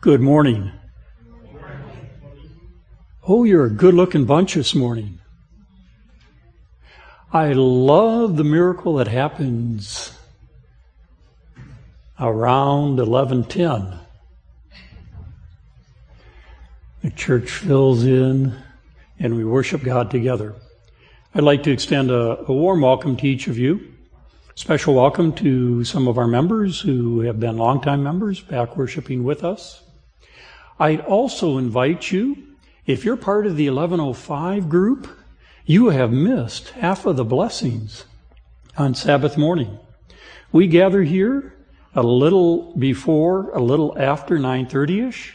Good morning. Oh, you're a good looking bunch this morning. I love the miracle that happens around 1110. The church fills in and we worship God together. I'd like to extend a, a warm welcome to each of you. Special welcome to some of our members who have been longtime members back worshiping with us. I'd also invite you, if you're part of the 1105 group, you have missed half of the blessings on Sabbath morning. We gather here a little before, a little after 9:30ish,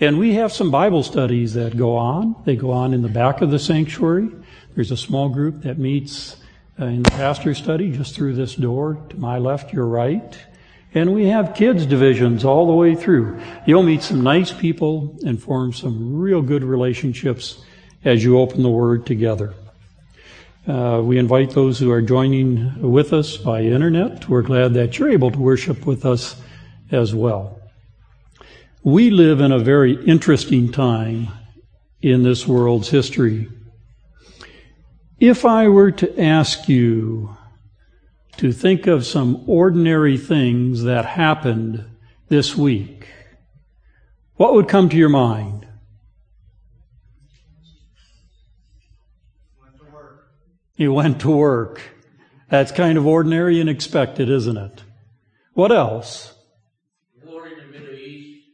and we have some Bible studies that go on. They go on in the back of the sanctuary. There's a small group that meets uh, in the pastor study just through this door to my left, your right. And we have kids divisions all the way through. You'll meet some nice people and form some real good relationships as you open the Word together. Uh, we invite those who are joining with us by internet. We're glad that you're able to worship with us as well. We live in a very interesting time in this world's history. If I were to ask you to think of some ordinary things that happened this week, what would come to your mind? You went to work. That's kind of ordinary and expected, isn't it? What else? War in the Middle East.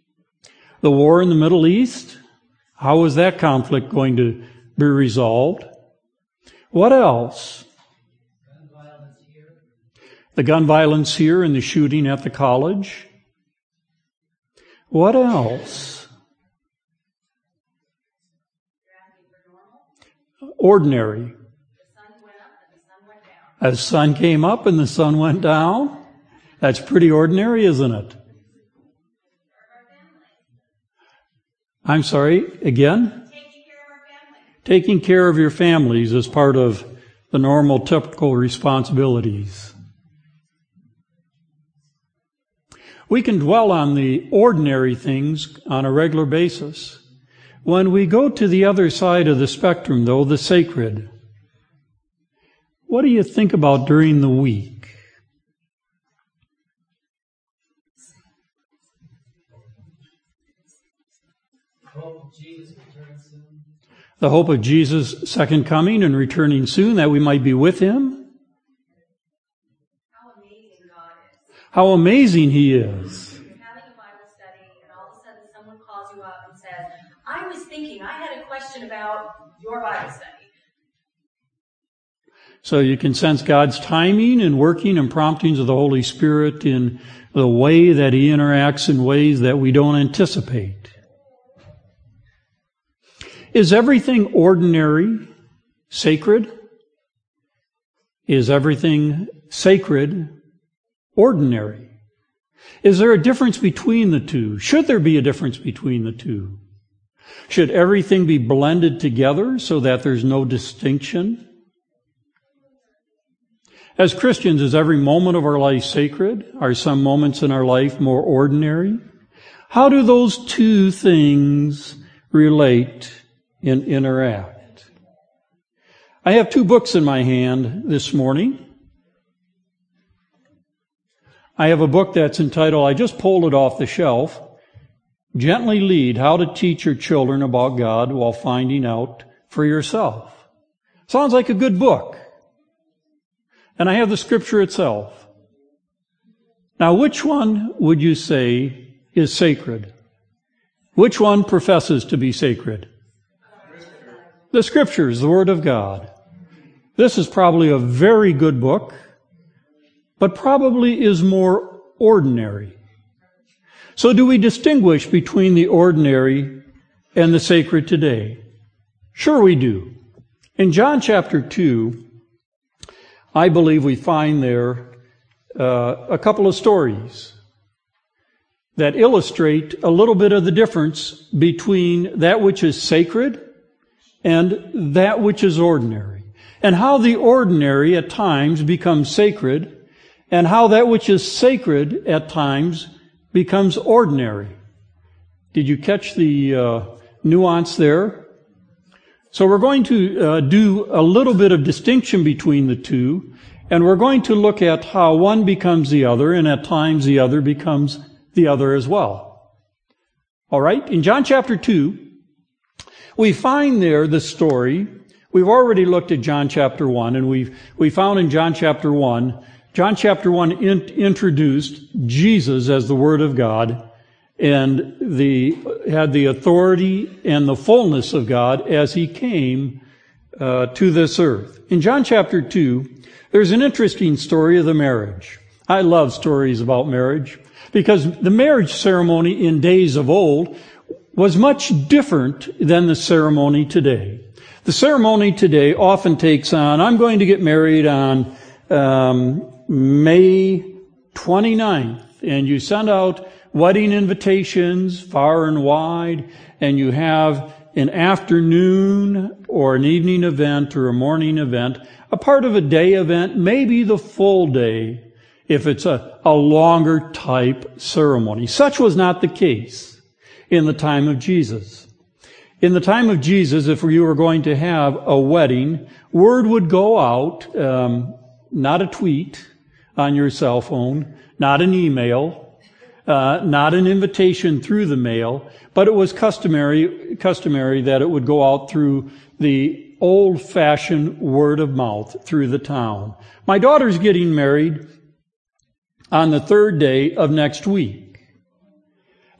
The war in the Middle East? How is that conflict going to be resolved? What else? The gun violence here and the shooting at the college. What else? Ordinary. The sun came up and the sun went down. That's pretty ordinary, isn't it? I'm sorry, again? Taking care of your families is part of the normal, typical responsibilities. We can dwell on the ordinary things on a regular basis. When we go to the other side of the spectrum, though, the sacred, what do you think about during the week? The hope of Jesus' second coming and returning soon, that we might be with him. You up and says, I was thinking, I had a question about your Bible study. So you can sense God's timing and working and promptings of the Holy Spirit in the way that He interacts in ways that we don't anticipate. Is everything ordinary sacred? Is everything sacred ordinary? Is there a difference between the two? Should there be a difference between the two? Should everything be blended together so that there's no distinction? As Christians, is every moment of our life sacred? Are some moments in our life more ordinary? How do those two things relate and interact? I have two books in my hand this morning. I have a book that's entitled, I just pulled it off the shelf, Gently Lead How to Teach Your Children About God While Finding Out for Yourself. Sounds like a good book. And I have the scripture itself. Now, which one would you say is sacred? Which one professes to be sacred? The scriptures, the Word of God. This is probably a very good book, but probably is more ordinary. So do we distinguish between the ordinary and the sacred today? Sure we do. In John chapter 2, I believe we find there uh, a couple of stories that illustrate a little bit of the difference between that which is sacred and that which is ordinary, and how the ordinary at times becomes sacred, and how that which is sacred at times becomes ordinary. Did you catch the uh, nuance there? So we're going to uh, do a little bit of distinction between the two, and we're going to look at how one becomes the other, and at times the other becomes the other as well. All right? In John chapter 2, we find there the story. We've already looked at John chapter 1, and we've, we found in John chapter 1, John chapter 1 in, introduced Jesus as the Word of God and the, had the authority and the fullness of God as He came uh, to this earth. In John chapter 2, there's an interesting story of the marriage. I love stories about marriage because the marriage ceremony in days of old was much different than the ceremony today. The ceremony today often takes on, I'm going to get married on um, May 29th, and you send out wedding invitations far and wide, and you have an afternoon or an evening event or a morning event, a part of a day event, maybe the full day if it's a, a longer type ceremony. Such was not the case in the time of Jesus. In the time of Jesus, if you were going to have a wedding, word would go out, um, not a tweet on your cell phone, not an email, uh, not an invitation through the mail, but it was customary customary that it would go out through the old-fashioned word of mouth through the town. My daughter's getting married on the third day of next week.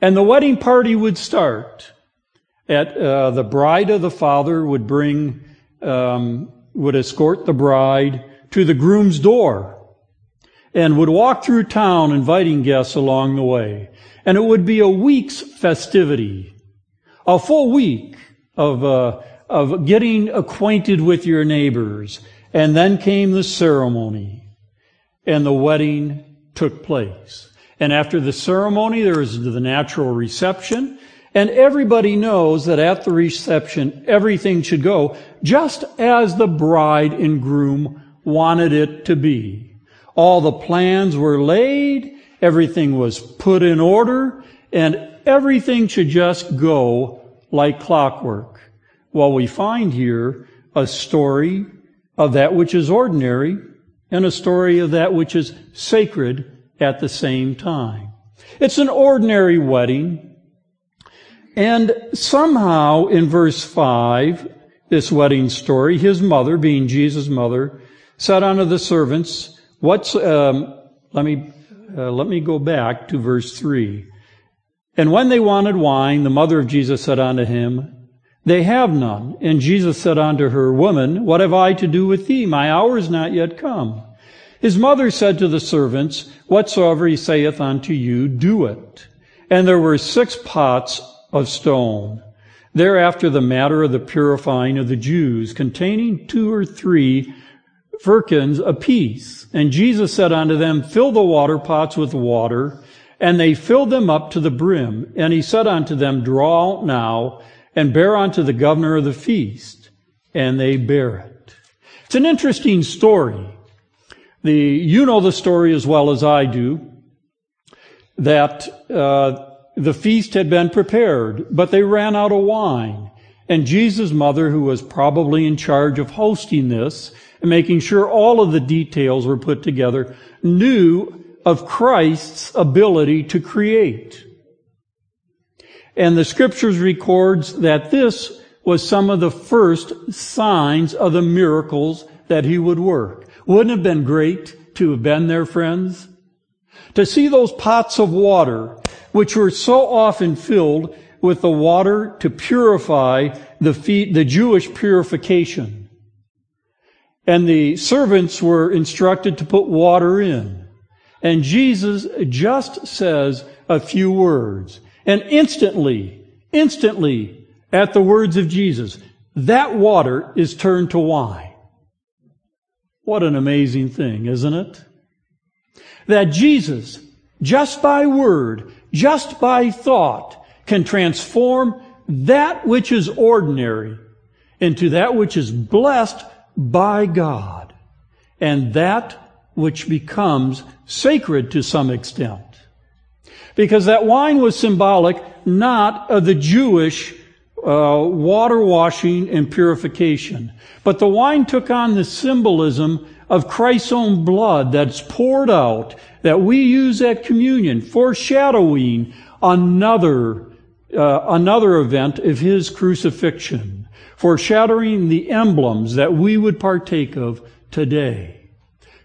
And the wedding party would start at uh, the bride of the father would bring um, would escort the bride to the groom's door and would walk through town inviting guests along the way and it would be a week's festivity a full week of uh, of getting acquainted with your neighbors and then came the ceremony and the wedding took place. And after the ceremony, there was the natural reception. And everybody knows that at the reception, everything should go just as the bride and groom wanted it to be. All the plans were laid, everything was put in order, and everything should just go like clockwork. Well, we find here a story of that which is ordinary and a story of that which is sacred at the same time. It's an ordinary wedding. And somehow in verse 5, this wedding story, his mother, being Jesus' mother, said unto the servants, what's, um, let me, uh, let me go back to verse 3. And when they wanted wine, the mother of Jesus said unto him, They have none. And Jesus said unto her, Woman, what have I to do with thee? My hour is not yet come. His mother said to the servants, Whatsoever he saith unto you, do it. And there were six pots of stone. Thereafter the matter of the purifying of the Jews, containing two or three firkins apiece. And Jesus said unto them, Fill the water pots with water. And they filled them up to the brim. And he said unto them, Draw now, and bear unto the governor of the feast. And they bear it. It's an interesting story. The, you know the story as well as I do, that uh, the feast had been prepared, but they ran out of wine. And Jesus' mother, who was probably in charge of hosting this and making sure all of the details were put together, knew of Christ's ability to create. And the scriptures records that this was some of the first signs of the miracles that he would work. Wouldn't it have been great to have been there, friends? To see those pots of water, which were so often filled with the water to purify the feet, the Jewish purification. And the servants were instructed to put water in. And Jesus just says a few words. And instantly, instantly, at the words of Jesus, that water is turned to wine. What an amazing thing, isn't it? That Jesus, just by word, just by thought, can transform that which is ordinary into that which is blessed by God. And that which becomes sacred to some extent. Because that wine was symbolic not of the Jewish uh, water washing and purification, but the wine took on the symbolism of Christ's own blood that's poured out that we use at communion, foreshadowing another uh, another event of his crucifixion, foreshadowing the emblems that we would partake of today.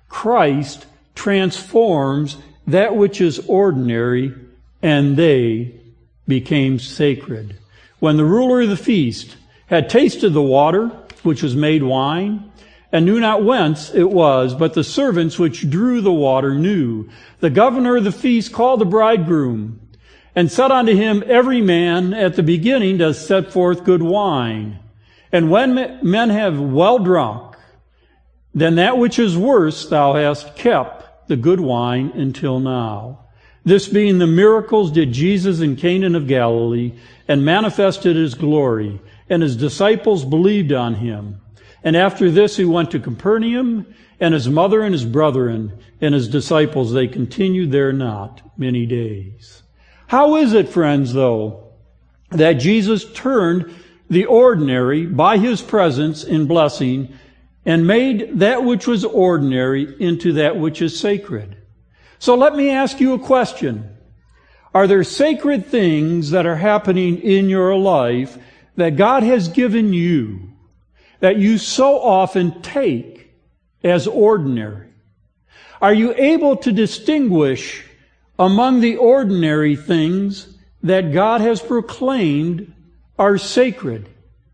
Christ transforms that which is ordinary, and they became sacred. When the ruler of the feast had tasted the water, which was made wine, and knew not whence it was, but the servants which drew the water knew. The governor of the feast called the bridegroom, and said unto him, Every man at the beginning does set forth good wine. And when men have well drunk, then that which is worse thou hast kept the good wine until now. This being the miracles did Jesus in Canaan of Galilee, and manifested his glory, and his disciples believed on him. And after this he went to Capernaum, and his mother and his brethren and his disciples, they continued there not many days. How is it, friends, though, that Jesus turned the ordinary by his presence in blessing and made that which was ordinary into that which is sacred? So let me ask you a question. Are there sacred things that are happening in your life that God has given you that you so often take as ordinary? Are you able to distinguish among the ordinary things that God has proclaimed are sacred.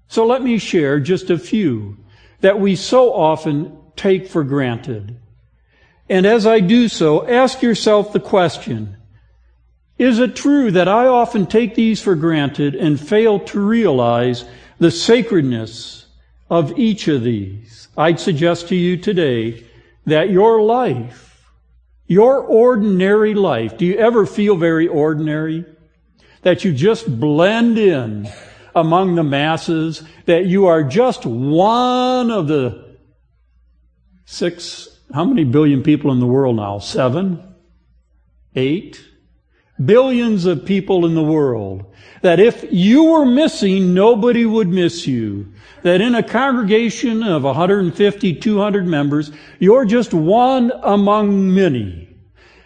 So let me share just a few that we so often take for granted. And as I do so, ask yourself the question, is it true that I often take these for granted and fail to realize the sacredness of each of these? I'd suggest to you today that your life your ordinary life, do you ever feel very ordinary? That you just blend in among the masses, that you are just one of the six, how many billion people in the world now? Seven? Eight? Billions of people in the world. That if you were missing, nobody would miss you that in a congregation of 150, 200 members, you're just one among many.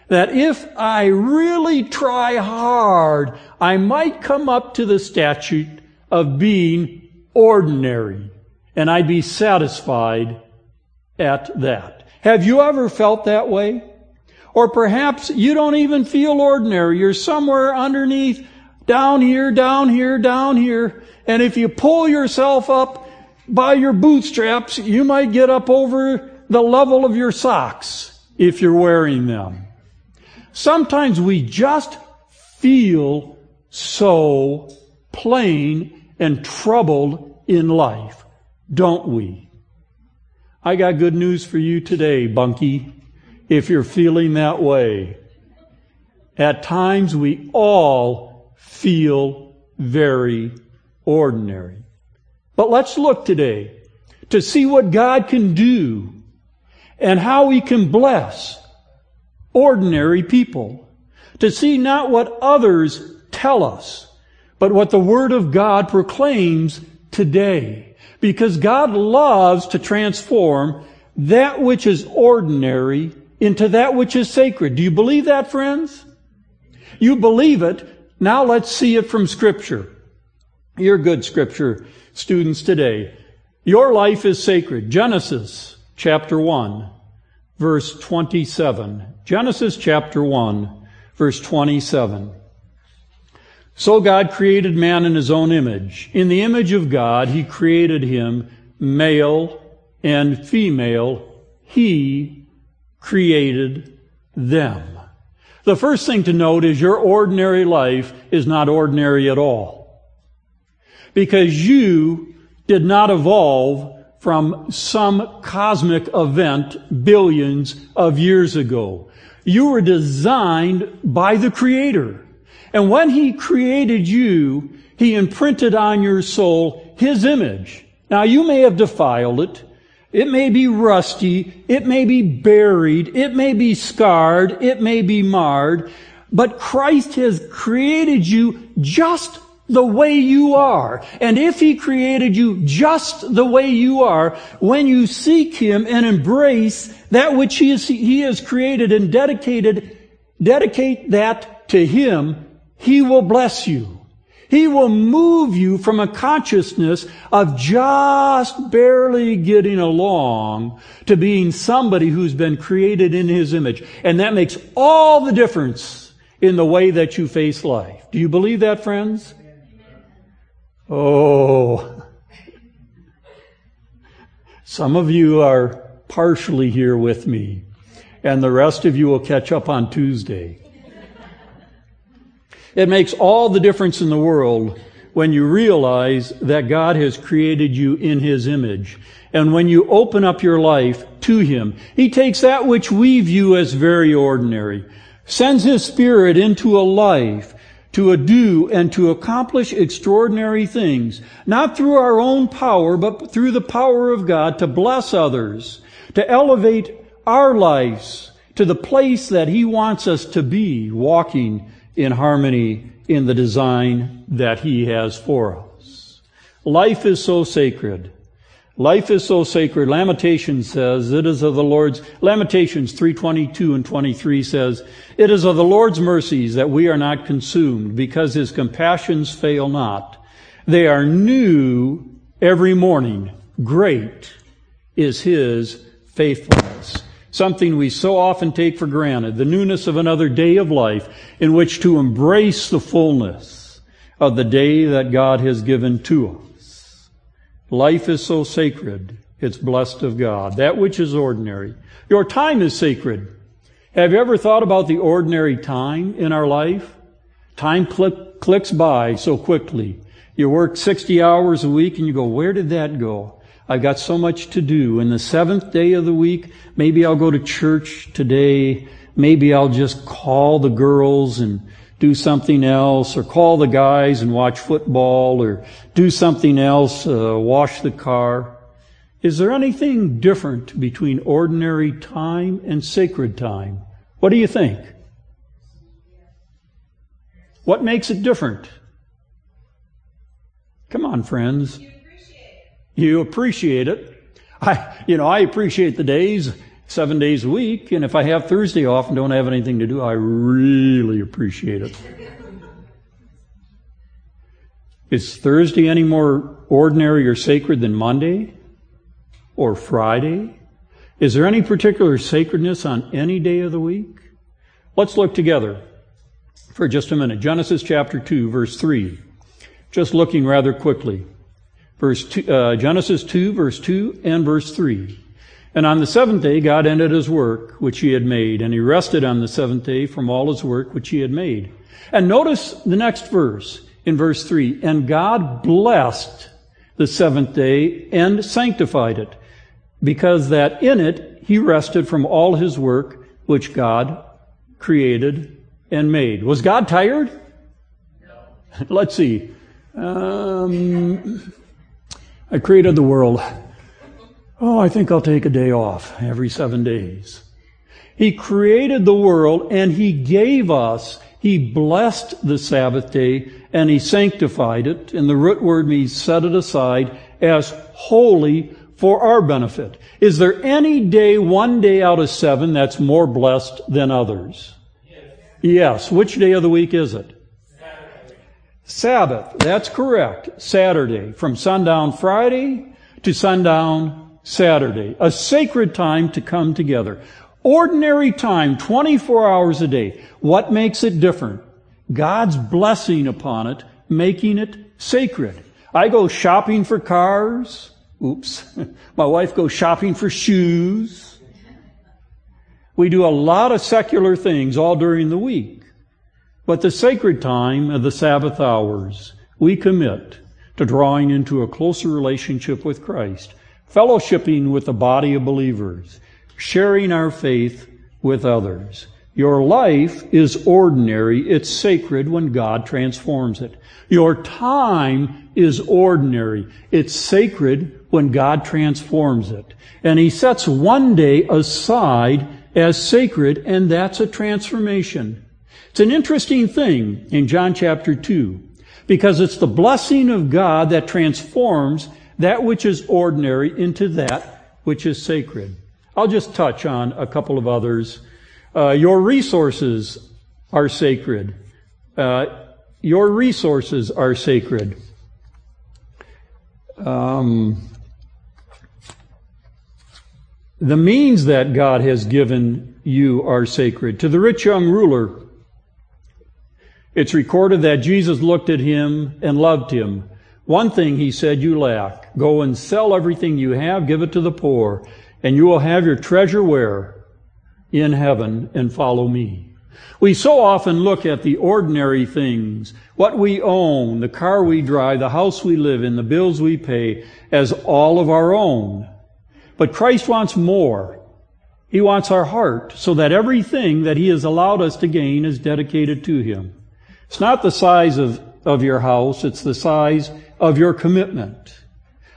That if I really try hard, I might come up to the statute of being ordinary, and I'd be satisfied at that. Have you ever felt that way? Or perhaps you don't even feel ordinary. You're somewhere underneath, down here, down here, down here. And if you pull yourself up by your bootstraps, you might get up over the level of your socks if you're wearing them. Sometimes we just feel so plain and troubled in life, don't we? I got good news for you today, Bunky, if you're feeling that way. At times we all feel very ordinary. But let's look today to see what God can do and how He can bless ordinary people. To see not what others tell us, but what the Word of God proclaims today. Because God loves to transform that which is ordinary into that which is sacred. Do you believe that, friends? You believe it. Now let's see it from Scripture. You're good Scripture students today. Your life is sacred. Genesis chapter 1, verse 27. Genesis chapter 1, verse 27. So God created man in his own image. In the image of God, he created him male and female. He created them. The first thing to note is your ordinary life is not ordinary at all because you did not evolve from some cosmic event billions of years ago. You were designed by the Creator. And when He created you, He imprinted on your soul His image. Now you may have defiled it. It may be rusty. It may be buried. It may be scarred. It may be marred. But Christ has created you just the way you are. And if He created you just the way you are, when you seek Him and embrace that which He, is, he has created and dedicated, dedicate that to Him, He will bless you. He will move you from a consciousness of just barely getting along to being somebody who's been created in His image. And that makes all the difference in the way that you face life. Do you believe that, friends? Oh. Some of you are partially here with me, and the rest of you will catch up on Tuesday. It makes all the difference in the world when you realize that God has created you in His image. And when you open up your life to Him, He takes that which we view as very ordinary, sends His Spirit into a life to do and to accomplish extraordinary things, not through our own power, but through the power of God to bless others, to elevate our lives to the place that He wants us to be, walking in harmony in the design that He has for us. Life is so sacred. Life is so sacred. Lamentation says, it is of the Lord's, Lamentations 322 and 23 says, it is of the Lord's mercies that we are not consumed because his compassions fail not. They are new every morning. Great is his faithfulness. Something we so often take for granted, the newness of another day of life in which to embrace the fullness of the day that God has given to us. Life is so sacred, it's blessed of God. That which is ordinary. Your time is sacred. Have you ever thought about the ordinary time in our life? Time click, clicks by so quickly. You work 60 hours a week and you go, where did that go? I've got so much to do. And the seventh day of the week, maybe I'll go to church today. Maybe I'll just call the girls and do something else, or call the guys and watch football, or do something else, uh, wash the car. Is there anything different between ordinary time and sacred time? What do you think? What makes it different? Come on, friends. You appreciate it. I, you know, I appreciate the days, seven days a week, and if I have Thursday off and don't have anything to do, I really appreciate it. Is Thursday any more ordinary or sacred than Monday or Friday? Is there any particular sacredness on any day of the week? Let's look together for just a minute. Genesis chapter 2, verse 3. Just looking rather quickly verse two, uh, Genesis 2, verse 2 and verse 3. And on the seventh day, God ended his work which he had made, and he rested on the seventh day from all his work which he had made. And notice the next verse in verse 3. And God blessed the seventh day and sanctified it, because that in it he rested from all his work which God created and made. Was God tired? No. Let's see. Um, I created the world. Oh, I think I'll take a day off every seven days. He created the world and He gave us, He blessed the Sabbath day and He sanctified it. And the root word means set it aside as holy for our benefit. Is there any day, one day out of seven, that's more blessed than others? Yes. yes. Which day of the week is it? Sabbath, that's correct. Saturday, from sundown Friday to sundown Saturday. A sacred time to come together. Ordinary time, 24 hours a day. What makes it different? God's blessing upon it, making it sacred. I go shopping for cars. Oops. My wife goes shopping for shoes. We do a lot of secular things all during the week. But the sacred time of the Sabbath hours, we commit to drawing into a closer relationship with Christ, fellowshipping with the body of believers, sharing our faith with others. Your life is ordinary. It's sacred when God transforms it. Your time is ordinary. It's sacred when God transforms it. And He sets one day aside as sacred, and that's a transformation. It's an interesting thing in John chapter 2 because it's the blessing of God that transforms that which is ordinary into that which is sacred. I'll just touch on a couple of others. Uh, your resources are sacred. Uh, your resources are sacred. Um, the means that God has given you are sacred. To the rich young ruler, it's recorded that Jesus looked at him and loved him. One thing he said you lack. Go and sell everything you have, give it to the poor, and you will have your treasure where? In heaven, and follow me. We so often look at the ordinary things, what we own, the car we drive, the house we live in, the bills we pay, as all of our own. But Christ wants more. He wants our heart so that everything that He has allowed us to gain is dedicated to Him. It's not the size of, of your house, it's the size of your commitment.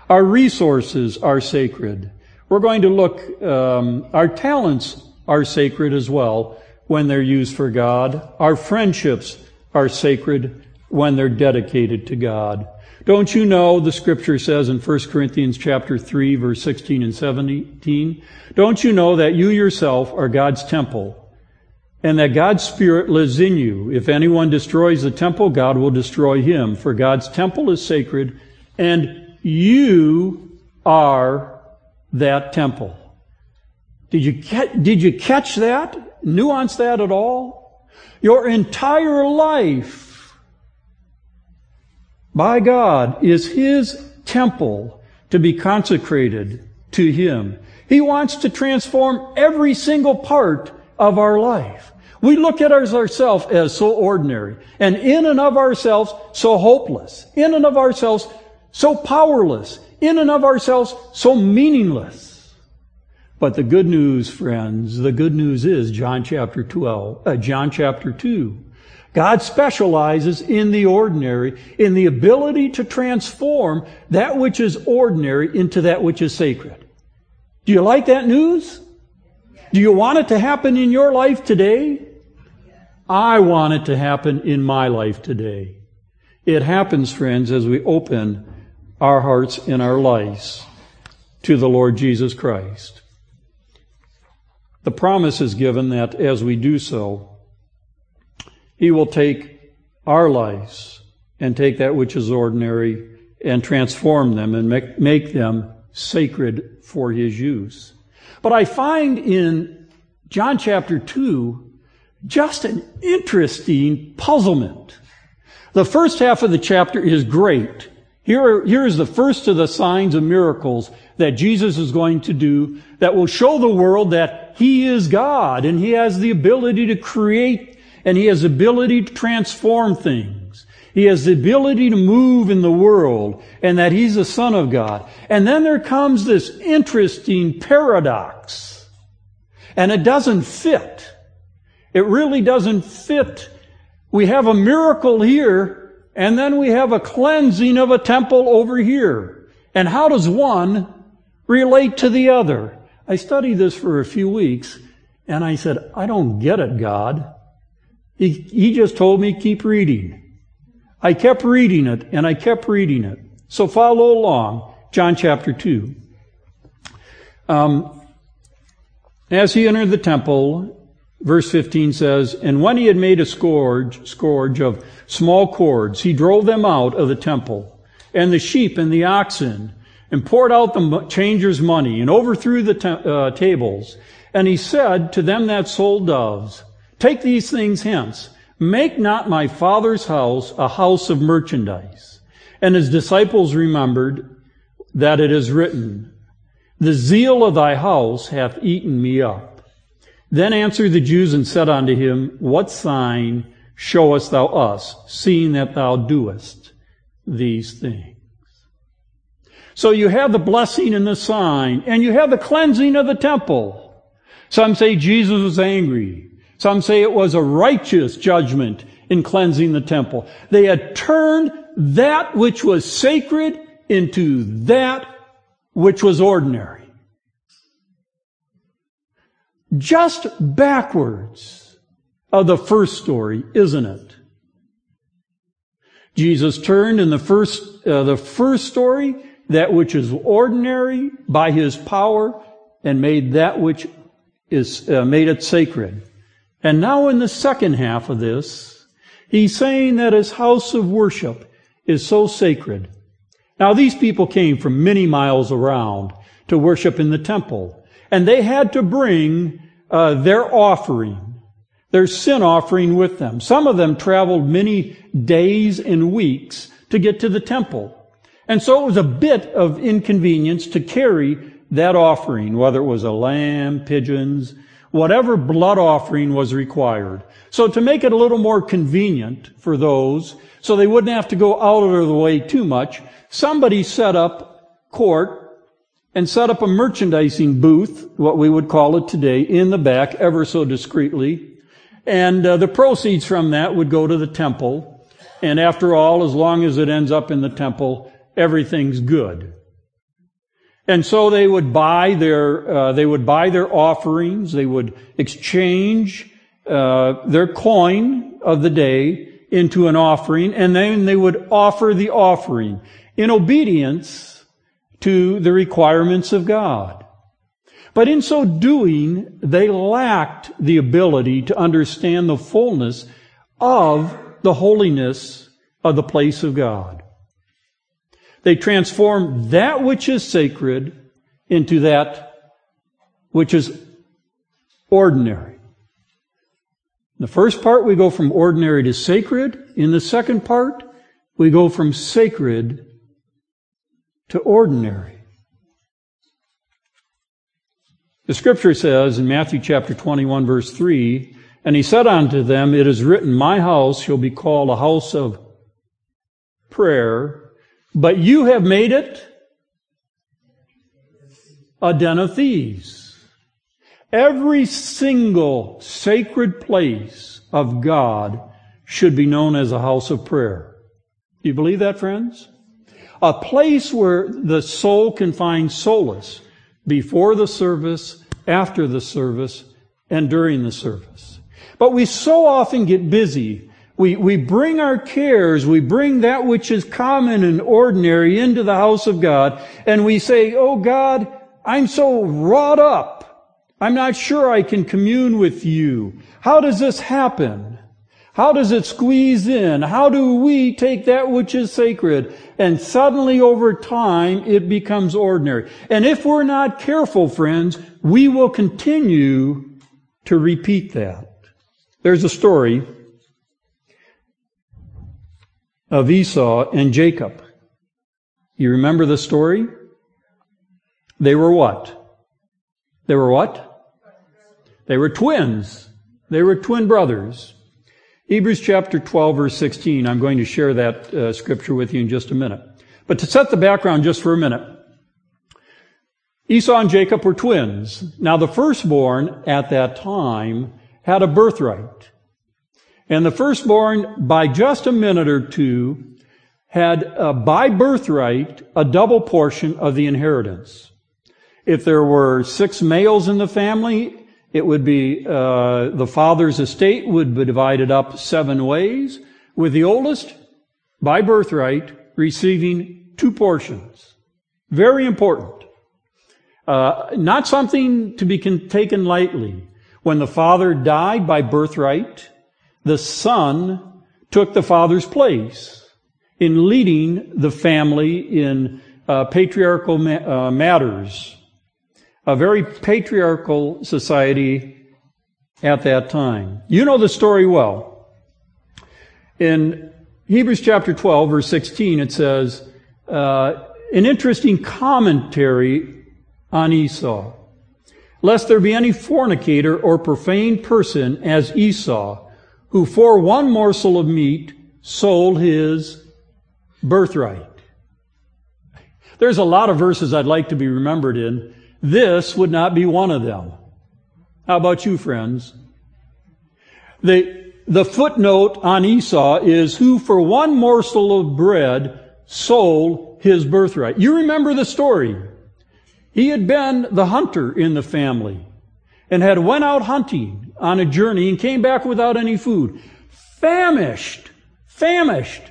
Our resources are sacred. We're going to look, um, our talents are sacred as well when they're used for God. Our friendships are sacred when they're dedicated to God. Don't you know the scripture says in 1 Corinthians chapter 3 verse 16 and 17, don't you know that you yourself are God's temple and that God's spirit lives in you? If anyone destroys the temple, God will destroy him, for God's temple is sacred and you are that temple. Did you, did you catch that? nuance that at all? Your entire life by God is His temple to be consecrated to Him. He wants to transform every single part of our life. We look at ourselves as so ordinary and in and of ourselves so hopeless, in and of ourselves so powerless, in and of ourselves so meaningless. But the good news, friends, the good news is John chapter 12, uh, John chapter 2. God specializes in the ordinary, in the ability to transform that which is ordinary into that which is sacred. Do you like that news? Do you want it to happen in your life today? I want it to happen in my life today. It happens, friends, as we open our hearts and our lives to the Lord Jesus Christ. The promise is given that as we do so, He will take our lives and take that which is ordinary and transform them and make, make them sacred for His use. But I find in John chapter 2 just an interesting puzzlement. The first half of the chapter is great. Here, here is the first of the signs and miracles that Jesus is going to do that will show the world that He is God and He has the ability to create and He has the ability to transform things. He has the ability to move in the world and that He's the Son of God. And then there comes this interesting paradox. And it doesn't fit. It really doesn't fit. We have a miracle here and then we have a cleansing of a temple over here. And how does one relate to the other? I studied this for a few weeks and I said, I don't get it, God. He, he just told me keep reading. I kept reading it and I kept reading it. So follow along. John chapter 2. Um, as he entered the temple, Verse 15 says, And when he had made a scourge, scourge of small cords, he drove them out of the temple, and the sheep and the oxen, and poured out the changers' money, and overthrew the uh, tables. And he said to them that sold doves, Take these things hence. Make not my father's house a house of merchandise. And his disciples remembered that it is written, The zeal of thy house hath eaten me up. Then answered the Jews and said unto him, What sign showest thou us, seeing that thou doest these things? So you have the blessing and the sign, and you have the cleansing of the temple. Some say Jesus was angry. Some say it was a righteous judgment in cleansing the temple. They had turned that which was sacred into that which was ordinary just backwards. of the first story, isn't it? Jesus turned in the first, uh, the first story, that which is ordinary by his power and made that which is, uh, made it sacred. And now in the second half of this, he's saying that his house of worship is so sacred. Now these people came from many miles around to worship in the temple. And they had to bring uh, their offering, their sin offering with them. Some of them traveled many days and weeks to get to the temple. And so it was a bit of inconvenience to carry that offering, whether it was a lamb, pigeons, whatever blood offering was required. So to make it a little more convenient for those, so they wouldn't have to go out of the way too much, somebody set up court and set up a merchandising booth, what we would call it today, in the back, ever so discreetly. And uh, the proceeds from that would go to the temple. And after all, as long as it ends up in the temple, everything's good. And so they would buy their uh, they would buy their offerings. They would exchange uh, their coin of the day into an offering, and then they would offer the offering in obedience to the requirements of God. But in so doing, they lacked the ability to understand the fullness of the holiness of the place of God. They transform that which is sacred into that which is ordinary. In the first part, we go from ordinary to sacred. In the second part, we go from sacred to ordinary. The scripture says in Matthew chapter 21 verse 3, and he said unto them, It is written, My house shall be called a house of prayer, but you have made it a den of thieves. Every single sacred place of God should be known as a house of prayer. Do you believe that, friends? A place where the soul can find solace before the service, after the service, and during the service. But we so often get busy we, we bring our cares, we bring that which is common and ordinary into the house of God, and we say, Oh God, I'm so wrought up. I'm not sure I can commune with you. How does this happen? How does it squeeze in? How do we take that which is sacred and suddenly over time it becomes ordinary? And if we're not careful, friends, we will continue to repeat that. There's a story of Esau and Jacob. You remember the story? They were what? They were what? They were twins. They were twin brothers. Hebrews chapter 12 verse 16. I'm going to share that uh, scripture with you in just a minute. But to set the background just for a minute. Esau and Jacob were twins. Now the firstborn at that time had a birthright. And the firstborn, by just a minute or two, had uh, by birthright a double portion of the inheritance. If there were six males in the family, it would be uh, the father's estate would be divided up seven ways, with the oldest, by birthright, receiving two portions. Very important. Uh, not something to be taken lightly. When the father died by birthright, the son took the father's place in leading the family in uh, patriarchal ma- uh, matters. A very patriarchal society at that time. You know the story well. In Hebrews chapter 12, verse 16, it says, uh, an interesting commentary on Esau. Lest there be any fornicator or profane person as Esau, who for one morsel of meat sold his birthright. There's a lot of verses I'd like to be remembered in. This would not be one of them. How about you, friends? The, the footnote on Esau is who for one morsel of bread sold his birthright. You remember the story. He had been the hunter in the family and had went out hunting on a journey and came back without any food. Famished. Famished.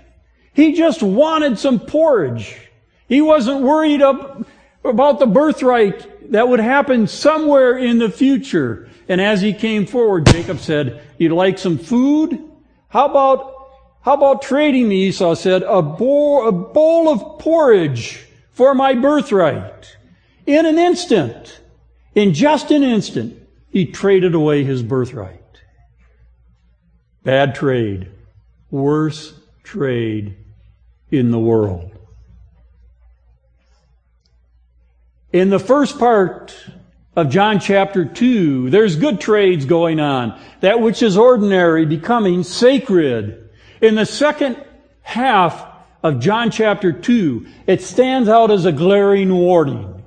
He just wanted some porridge. He wasn't worried about the birthright that would happen somewhere in the future. And as he came forward, Jacob said, You'd like some food? How about, how about trading me, Esau said, a bowl, a bowl of porridge for my birthright? In an instant, in just an instant, he traded away his birthright. Bad trade. Worst trade in the world. In the first part of John chapter 2, there's good trades going on. That which is ordinary becoming sacred. In the second half of John chapter 2, it stands out as a glaring warning.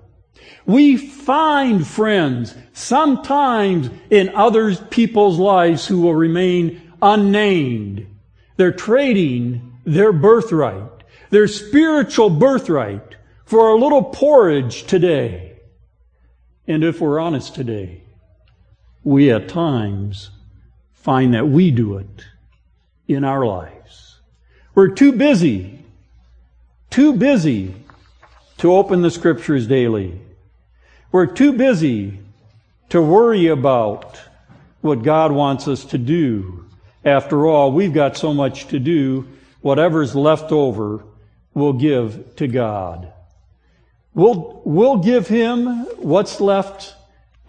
We find friends sometimes in other people's lives who will remain unnamed. They're trading their birthright, their spiritual birthright, for a little porridge today. And if we're honest today, we at times find that we do it in our lives. We're too busy, too busy to open the scriptures daily. We're too busy to worry about what God wants us to do. After all, we've got so much to do. Whatever's left over, we'll give to God. We'll, we'll give him what's left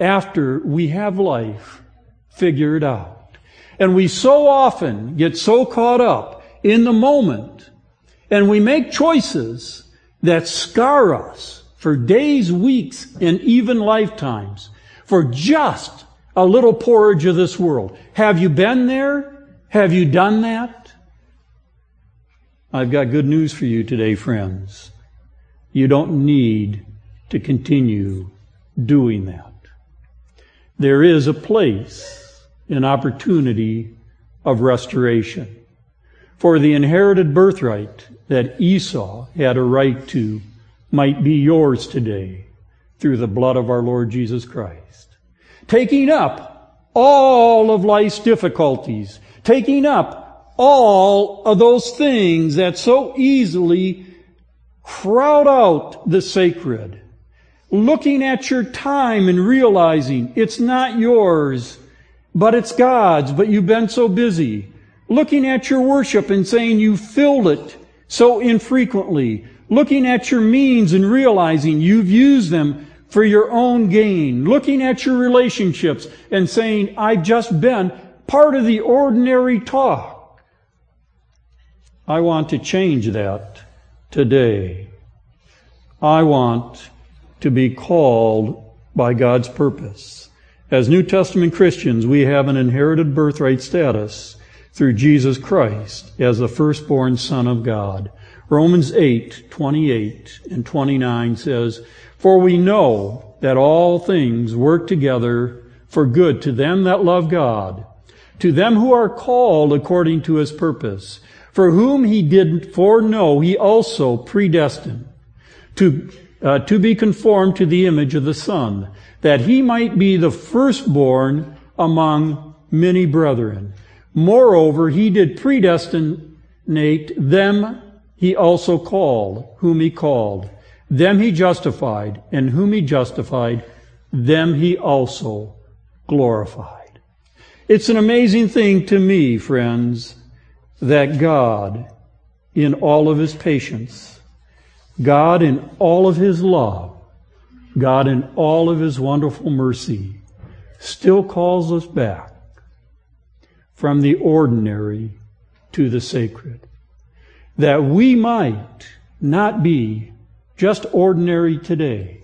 after we have life figured out. And we so often get so caught up in the moment and we make choices that scar us for days, weeks, and even lifetimes for just a little porridge of this world. Have you been there? Have you done that? I've got good news for you today, friends. You don't need to continue doing that. There is a place, an opportunity of restoration. For the inherited birthright that Esau had a right to might be yours today through the blood of our Lord Jesus Christ. Taking up all of life's difficulties, taking up all of those things that so easily crowd out the sacred, looking at your time and realizing it's not yours, but it's God's, but you've been so busy. Looking at your worship and saying you filled it so infrequently. Looking at your means and realizing you've used them for your own gain. Looking at your relationships and saying, I've just been part of the ordinary talk. I want to change that today. I want to be called by God's purpose. As New Testament Christians, we have an inherited birthright status through Jesus Christ as the firstborn Son of God. Romans 8, 28 and 29 says, For we know that all things work together for good to them that love God, to them who are called according to his purpose. For whom he did foreknow, he also predestined to, uh, to be conformed to the image of the Son, that he might be the firstborn among many brethren. Moreover, he did predestinate them he also called, whom he called. Them he justified, and whom he justified, them he also glorified. It's an amazing thing to me, friends, that God, in all of his patience, God in all of his love, God in all of his wonderful mercy, still calls us back from the ordinary to the sacred. That we might not be just ordinary today,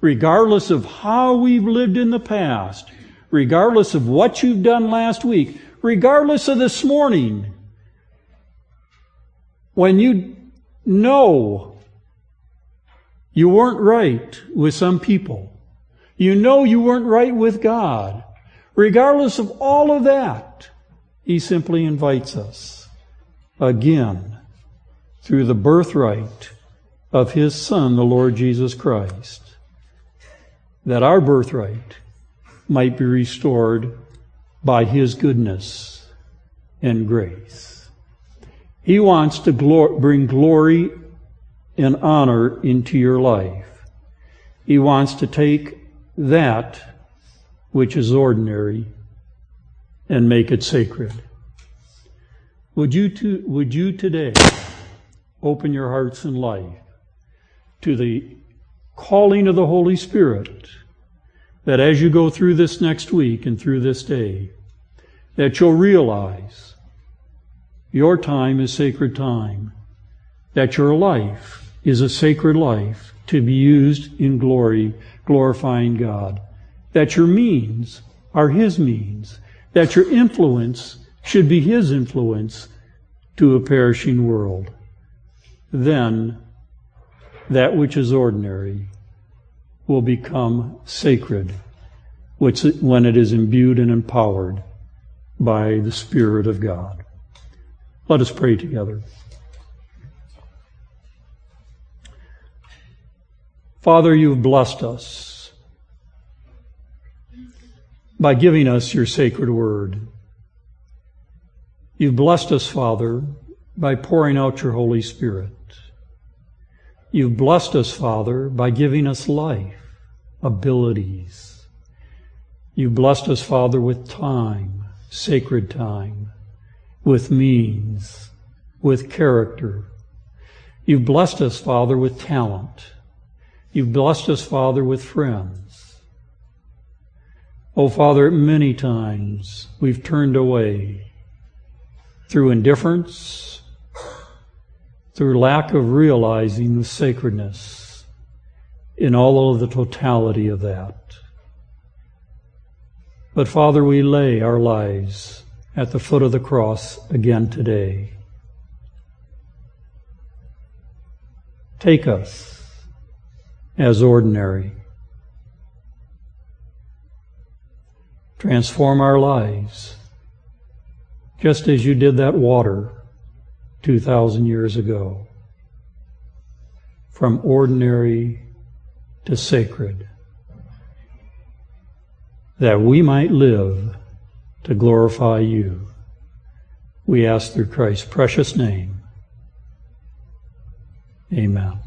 regardless of how we've lived in the past, regardless of what you've done last week, regardless of this morning, when you know you weren't right with some people, you know you weren't right with God, regardless of all of that, He simply invites us again through the birthright of His Son, the Lord Jesus Christ, that our birthright might be restored by His goodness and grace. He wants to glor- bring glory and honor into your life. He wants to take that which is ordinary and make it sacred. Would you, to, would you today open your hearts and life to the calling of the Holy Spirit that as you go through this next week and through this day, that you'll realize your time is sacred time, that your life is a sacred life to be used in glory, glorifying God, that your means are His means, that your influence should be His influence to a perishing world. Then that which is ordinary will become sacred which, when it is imbued and empowered by the Spirit of God. Let us pray together. Father, you've blessed us by giving us your sacred word. You've blessed us, Father, by pouring out your Holy Spirit. You've blessed us, Father, by giving us life, abilities. You've blessed us, Father, with time, sacred time, with means, with character. You've blessed us, Father, with talent. You've blessed us, Father, with friends. Oh, Father, many times we've turned away through indifference, through lack of realizing the sacredness in all of the totality of that. But Father, we lay our lives at the foot of the cross again today. Take us as ordinary. Transform our lives, just as you did that water 2,000 years ago, from ordinary to sacred, that we might live to glorify you. We ask through Christ's precious name. Amen.